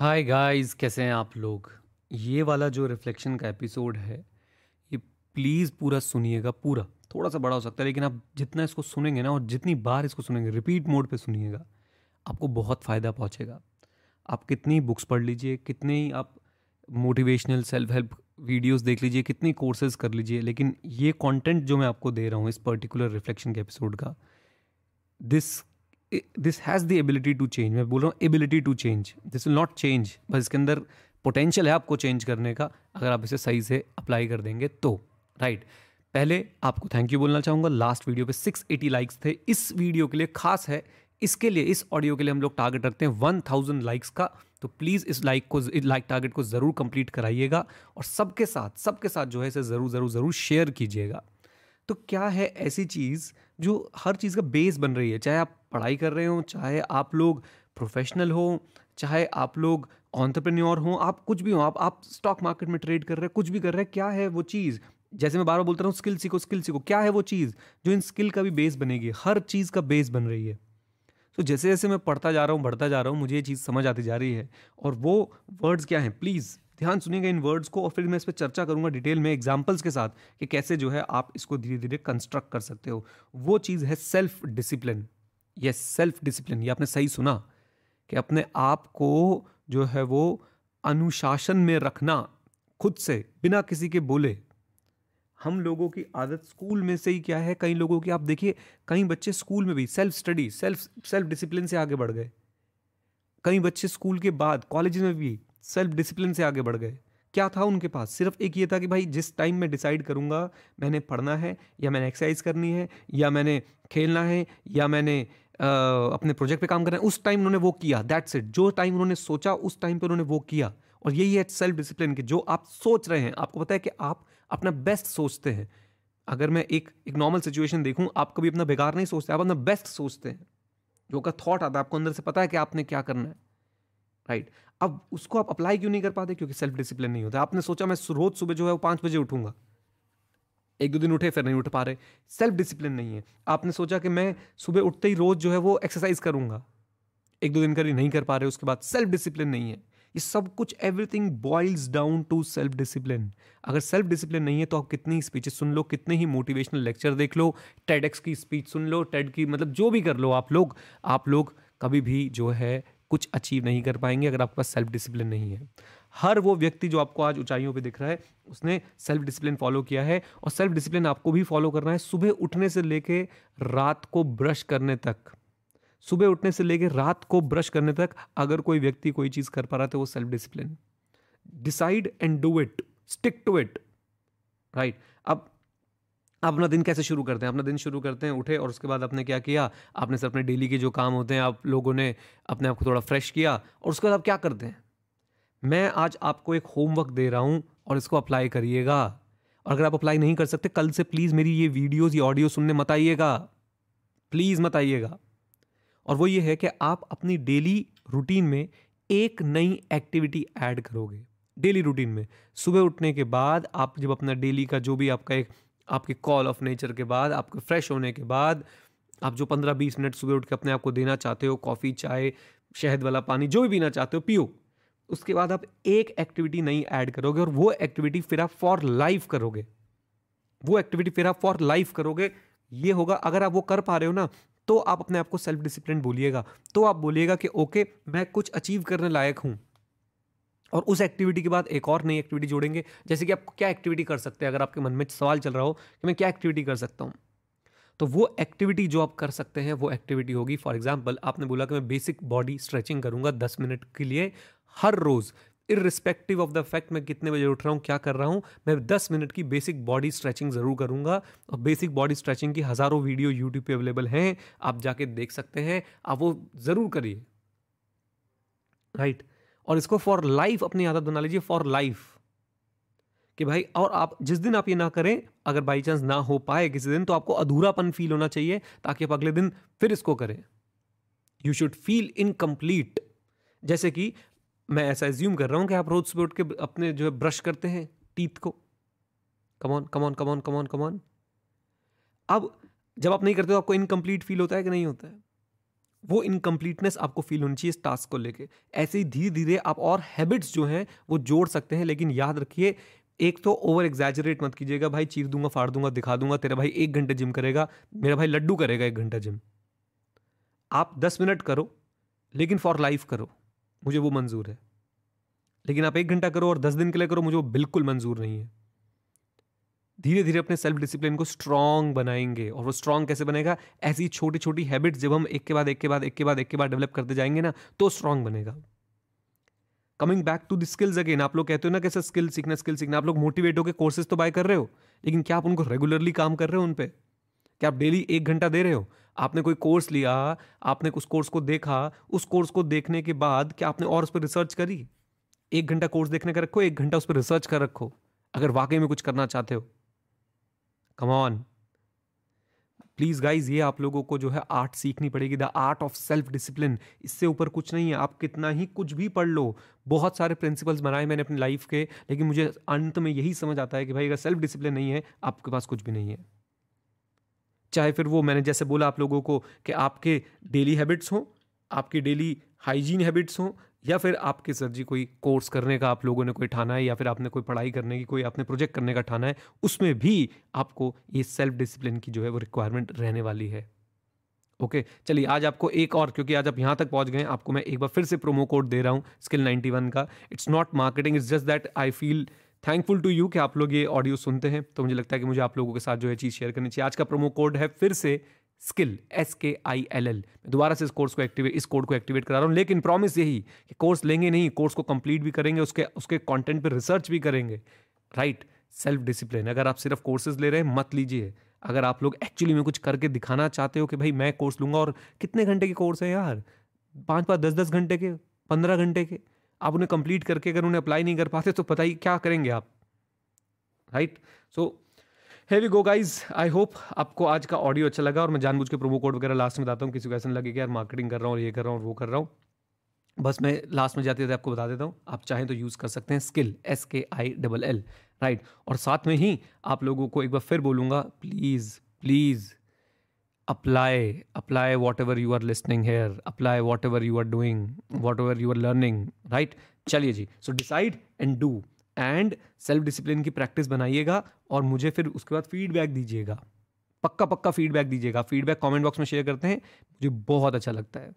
Hi guys कैसे हैं आप लोग? ये वाला जो रिफ्लेक्शन का एपिसोड है, ये प्लीज़ पूरा सुनिएगा, पूरा। थोड़ा सा बड़ा हो सकता है, लेकिन आप जितना इसको सुनेंगे ना और जितनी बार इसको सुनेंगे रिपीट मोड पे सुनिएगा, आपको बहुत फ़ायदा पहुंचेगा। आप कितनी बुक्स पढ़ लीजिए, कितने ही आप मोटिवेशनल सेल्फ हेल्प वीडियोस देख लीजिए, कितनी कोर्सेज कर लीजिए, लेकिन ये कंटेंट जो मैं आपको दे रहा हूँ इस पर्टिकुलर रिफ्लेक्शन के एपिसोड का this this has the ability to change मैं बोल रहा हूँ ability to change this will not change बस इसके अंदर पोटेंशियल है आपको चेंज करने का। अगर आप इसे सही से अप्लाई कर देंगे तो राइट right. पहले आपको थैंक यू बोलना चाहूँगा। लास्ट वीडियो पे 680 लाइक्स थे। इस वीडियो के लिए खास है। इसके लिए, इस ऑडियो के लिए हम लोग टारगेट रखते हैं 1000 लाइक्स का। तो प्लीज़ इस लाइक को, इस लाइक टारगेट को ज़रूर कंप्लीट कराइएगा और सबके साथ सबके साथ जो है इसे ज़रूर ज़रूर ज़रूर शेयर कीजिएगा। तो क्या है ऐसी चीज़ जो हर चीज़ का बेस बन रही है, चाहे आप पढ़ाई कर रहे हो, चाहे आप लोग प्रोफेशनल हो, चाहे आप लोग ऑन्टरप्रेन्योर हो, आप कुछ भी हो, आप आप स्टॉक मार्केट में ट्रेड कर रहे हैं, कुछ भी कर रहे हैं, क्या है वो चीज़? जैसे मैं बार बार बोलता रहा हूँ स्किल सीखो स्किल सीखो, क्या है वो चीज़ जो इन स्किल का भी बेस बनेगी? हर चीज़ का बेस बन रही है। तो जैसे जैसे मैं पढ़ता जा रहा हूँ, बढ़ता जा रहा हूँ, मुझे ये चीज़ समझ आती जा रही है। और वो वर्ड्स क्या हैं? प्लीज़ ध्यान सुनिएगा इन वर्ड्स को और फिर मैं इस पर चर्चा करूँगा डिटेल में एग्जाम्पल्स के साथ कि कैसे जो है आप इसको धीरे धीरे कंस्ट्रक्ट कर सकते हो। वो चीज़ है सेल्फ डिसिप्लिन ये सेल्फ डिसिप्लिन ये आपने सही सुना कि अपने आप को जो है वो अनुशासन में रखना खुद से, बिना किसी के बोले। हम लोगों की आदत स्कूल में से ही क्या है? कई लोगों की, आप देखिए, कई बच्चे स्कूल में भी self study self self discipline से आगे बढ़ गए। कई बच्चे स्कूल के बाद कॉलेज में भी सेल्फ डिसिप्लिन से आगे बढ़ गए। क्या था उनके पास? सिर्फ़ एक ये था कि भाई जिस टाइम में डिसाइड करूँगा मैंने पढ़ना है या मैंने एक्सरसाइज करनी है या मैंने खेलना है या मैंने आ, अपने प्रोजेक्ट पे काम करना है उस टाइम उन्होंने वो किया। दैट्स इट जो टाइम उन्होंने सोचा उस टाइम पे उन्होंने वो किया। और यही है सेल्फ डिसिप्लिन की जो आप सोच रहे हैं। आपको पता है कि आप अपना बेस्ट सोचते हैं। अगर मैं एक एक नॉर्मल सिचुएशन देखूँ आप कभी अपना बेकार नहीं सोचते आप अपना बेस्ट सोचते हैं। जो का थॉट आता है आपको अंदर से पता है कि आपने क्या करना है। राइट अब उसको आप अप्लाई क्यों नहीं कर पाते? क्योंकि सेल्फ डिसिप्लिन नहीं होता। आपने सोचा मैं रोज सुबह जो है वो पाँच बजे उठूँगा। एक दो दिन उठे, फिर नहीं उठ पा रहे। सेल्फ डिसिप्लिन नहीं है। आपने सोचा कि मैं सुबह उठते ही रोज जो है वो एक्सरसाइज करूँगा। एक दो दिन करी नहीं कर पा रहे, उसके बाद सेल्फ डिसिप्लिन नहीं है। ये सब कुछ everything boils down to self discipline अगर सेल्फ डिसिप्लिन नहीं है तो आप कितनी स्पीचेस सुन लो, कितने ही मोटिवेशनल लेक्चर देख लो टेडेक्स की स्पीच सुन लो टेड की मतलब जो भी कर लो आप लोग आप लोग कभी भी जो है कुछ अचीव नहीं कर पाएँगे अगर आपके पास सेल्फ डिसिप्लिन नहीं है। हर वो व्यक्ति जो आपको आज ऊंचाइयों पे दिख रहा है, उसने सेल्फ डिसिप्लिन फॉलो किया है और सेल्फ डिसिप्लिन आपको भी फॉलो करना है सुबह उठने से लेके रात को ब्रश करने तक। सुबह उठने से लेके रात को ब्रश करने तक अगर कोई व्यक्ति कोई चीज़ कर पा रहा था वो self discipline decide and do it stick to it right अब अपना दिन कैसे शुरू करते हैं? अपना दिन शुरू करते हैं, उठे और उसके बाद आपने क्या किया? आपने सिर्फ़ अपने डेली के जो काम होते हैं, आप लोगों ने अपने आप को थोड़ा फ्रेश किया और उसके बाद आप क्या करते हैं? मैं आज आपको एक होमवर्क दे रहा हूँ और इसको अप्लाई करिएगा। और अगर आप अप्लाई नहीं कर सकते, कल से प्लीज़ मेरी ये वीडियोज़, ये ऑडियो सुनने मत आइएगा। प्लीज़ मत आइएगा। और वो ये है कि आप अपनी डेली रूटीन में एक नई एक्टिविटी ऐड करोगे। डेली रूटीन में। सुबह उठने के बाद आप जब अपना डेली का जो भी आपका एक आपके कॉल ऑफ़ नेचर के बाद, आपके फ्रेश होने के बाद, आप जो पंद्रह बीस मिनट सुबह उठ के अपने आप को देना चाहते हो कॉफ़ी चाय, शहद वाला पानी, जो भी पीना चाहते हो, पियो। उसके बाद आप एक एक्टिविटी नई ऐड करोगे और वो एक्टिविटी फिर आप फॉर लाइफ करोगे। वो एक्टिविटी फिर आप फॉर लाइफ करोगे। ये होगा, अगर आप वो कर पा रहे हो ना तो आप अपने आप को सेल्फ डिसिप्लिन बोलिएगा। तो आप बोलिएगा कि, ओके, मैं कुछ अचीव करने लायक हूँ। और उस एक्टिविटी के बाद एक और नई एक्टिविटी जोड़ेंगे। जैसे कि आप क्या एक्टिविटी कर सकते हैं? अगर आपके मन में सवाल चल रहा हो कि मैं क्या एक्टिविटी कर सकता हूँ? तो वो एक्टिविटी जो आप कर सकते हैं, वो एक्टिविटी होगी। फॉर एग्ज़ाम्पल आपने बोला कि मैं बेसिक बॉडी स्ट्रेचिंग करूँगा दस मिनट के लिए हर रोज़। इरिस्पेक्टिव ऑफ़ द फैक्ट मैं कितने बजे उठ रहा हूँ, क्या कर रहा हूँ, मैं दस मिनट की बेसिक बॉडी स्ट्रेचिंग ज़रूर करूँगा। और बेसिक बॉडी स्ट्रेचिंग की हज़ारों वीडियो यूट्यूब पे अवेलेबल हैं। आप जाके देख सकते हैं। आप वो ज़रूर करिए। Right right? और इसको फॉर लाइफ अपनी आदत बना लीजिए फॉर लाइफ कि भाई, और आप, जिस दिन आप ये ना करें, अगर बाई चांस ना हो पाए किसी दिन तो आपको अधूरापन फील होना चाहिए, ताकि आप अगले दिन फिर इसको करें। यू शुड फील इनकम्प्लीट जैसे कि मैं ऐसा एज्यूम कर रहा हूँ कि आप रोज सुबह उठ के अपने जो है ब्रश करते हैं टीथ को। Come on come on come on come on come on अब जब आप नहीं करते तो आपको इनकम्प्लीट फील होता है कि नहीं होता है? वो इनकम्प्लीटनेस आपको फील होनी चाहिए इस टास्क को लेके। ऐसे ही धीरे धीरे आप और हैबिट्स जो हैं, वो जोड़ सकते हैं, लेकिन याद रखिए, एक तो ओवर एग्जैजरेट मत कीजिएगा, भाई चीर दूँगा, फाड़ दूँगा, दिखा दूँगा, तेरा भाई एक घंटे जिम करेगा, मेरा भाई लड्डू करेगा एक घंटा जिम आप दस मिनट करो, लेकिन फॉर लाइफ करो, मुझे वो मंजूर है। लेकिन आप एक घंटा करो और दस दिन के लिए करो, मुझे वो बिल्कुल मंजूर नहीं है। धीरे धीरे अपने सेल्फ डिसिप्लिन को स्ट्रांग बनाएँगे और वो स्ट्रांग कैसे बनेगा? ऐसी छोटी छोटी हैबिट्स जब हम एक के बाद, एक के बाद, एक के बाद, एक के बाद डेवलप करते जाएँगे ना तो स्ट्रांग बनेगा। Coming back to the skills again आप लोग कहते हो ना कैसे स्किल सीखना स्किल सीखना? आप लोग मोटिवेट होकर कोर्सेज तो बाय कर रहे हो, लेकिन क्या आप उनको रेगुलरली काम कर रहे हो उन पर क्या आप डेली एक घंटा दे रहे हो? आपने कोई कोर्स लिया, आपने उस कोर्स को देखा, उस कोर्स को देखने के बाद क्या आपने और उस पर रिसर्च करी? एक घंटा कोर्स देखने का रखो, एक घंटा उस पर रिसर्च कर रखो, अगर वाकई में कुछ करना चाहते हो। कमॉन प्लीज़ गाइज़ ये आप लोगों को जो है आर्ट सीखनी पड़ेगी. The art of self discipline इससे ऊपर कुछ नहीं है. आप कितना ही कुछ भी पढ़ लो. बहुत सारे प्रिंसिपल्स बनाए मैंने अपनी लाइफ के. लेकिन मुझे अंत में यही समझ आता है कि भाई, अगर सेल्फ डिसिप्लिन नहीं है, आपके पास कुछ भी नहीं है. चाहे फिर वो मैंने जैसे बोला आप लोगों को कि आपके डेली हैबिट्स हों, आपकी डेली हाइजीन हैबिट्स हों या फिर आपके सर जी कोई कोर्स करने का आप लोगों ने कोई ठाना है या फिर आपने कोई पढ़ाई करने की, कोई आपने प्रोजेक्ट करने का ठाना है, उसमें भी आपको ये सेल्फ डिसिप्लिन की जो है वो रिक्वायरमेंट रहने वाली है। ओके चलिए आज आपको एक और, क्योंकि आज आप यहाँ तक पहुँच गए, आपको मैं एक बार फिर से प्रोमो कोड दे रहा हूँ स्किल 91 का। It's not marketing it's just that I feel thankful to you कि आप लोग ये ऑडियो सुनते हैं तो मुझे लगता है कि मुझे आप लोगों के साथ जो है चीज़ शेयर करनी चाहिए। आज का प्रोमो कोड है फिर से स्किल एस के आई एल एल मैं दोबारा से इस कोर्स को एक्टिवेट इस कोड को एक्टिवेट करा रहा हूँ, लेकिन प्रॉमिस यही, कि कोर्स लेंगे नहीं, कोर्स को कंप्लीट भी करेंगे, उसके उसके कंटेंट पे रिसर्च भी करेंगे। राइट सेल्फ डिसिप्लिन अगर आप सिर्फ़ कोर्सेज ले रहे हैं, मत लीजिए। अगर आप लोग एक्चुअली में कुछ करके दिखाना चाहते हो कि भाई मैं कोर्स लूँगा, और कितने घंटे के कोर्स है यार? पाँच पाँच, दस दस घंटे के, पंद्रह घंटे के। आप उन्हें कंप्लीट करके अगर उन्हें अप्लाई नहीं कर पाते तो पता ही क्या करेंगे आप? Right so heavy go guys I hope आपको आज का ऑडियो अच्छा लगा और मैं जानबूझ के प्रोमो कोड वगैरह लास्ट में बताता हूँ, किसी को ऐसा लगे कि यार मार्केटिंग कर रहा हूँ ये कर रहा हूँ वो कर रहा हूँ। बस मैं लास्ट में जाते थे आपको बता देता हूँ, आप चाहें तो यूज़ कर सकते हैं स्किल एस के आई डबल एल राइट और साथ में ही आप लोगों को एक बार फिर बोलूँगा please please apply apply whatever you are listening here apply whatever you are doing whatever you are learning right चलिए जी so decide and do and self discipline की प्रैक्टिस बनाइएगा और मुझे फिर उसके बाद फीडबैक दीजिएगा। पक्का पक्का फीडबैक दीजिएगा। फीडबैक कमेंट बॉक्स में शेयर करते हैं। मुझे बहुत अच्छा लगता है।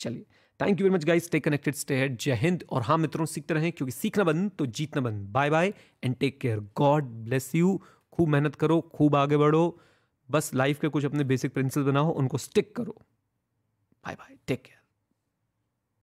चलिए। Thank you very much guys stay connected stay head जय हिंद। और हाँ मित्रों, सीखते रहें, क्योंकि सीखना बंद तो जीतना बंद। Bye bye and take care God bless you खूब मेहनत करो, खूब आगे बढ़ो। बस लाइफ के कुछ अपने बेसिक प्रिंसिपल बनाओ, उनको स्टिक करो। Bye bye take care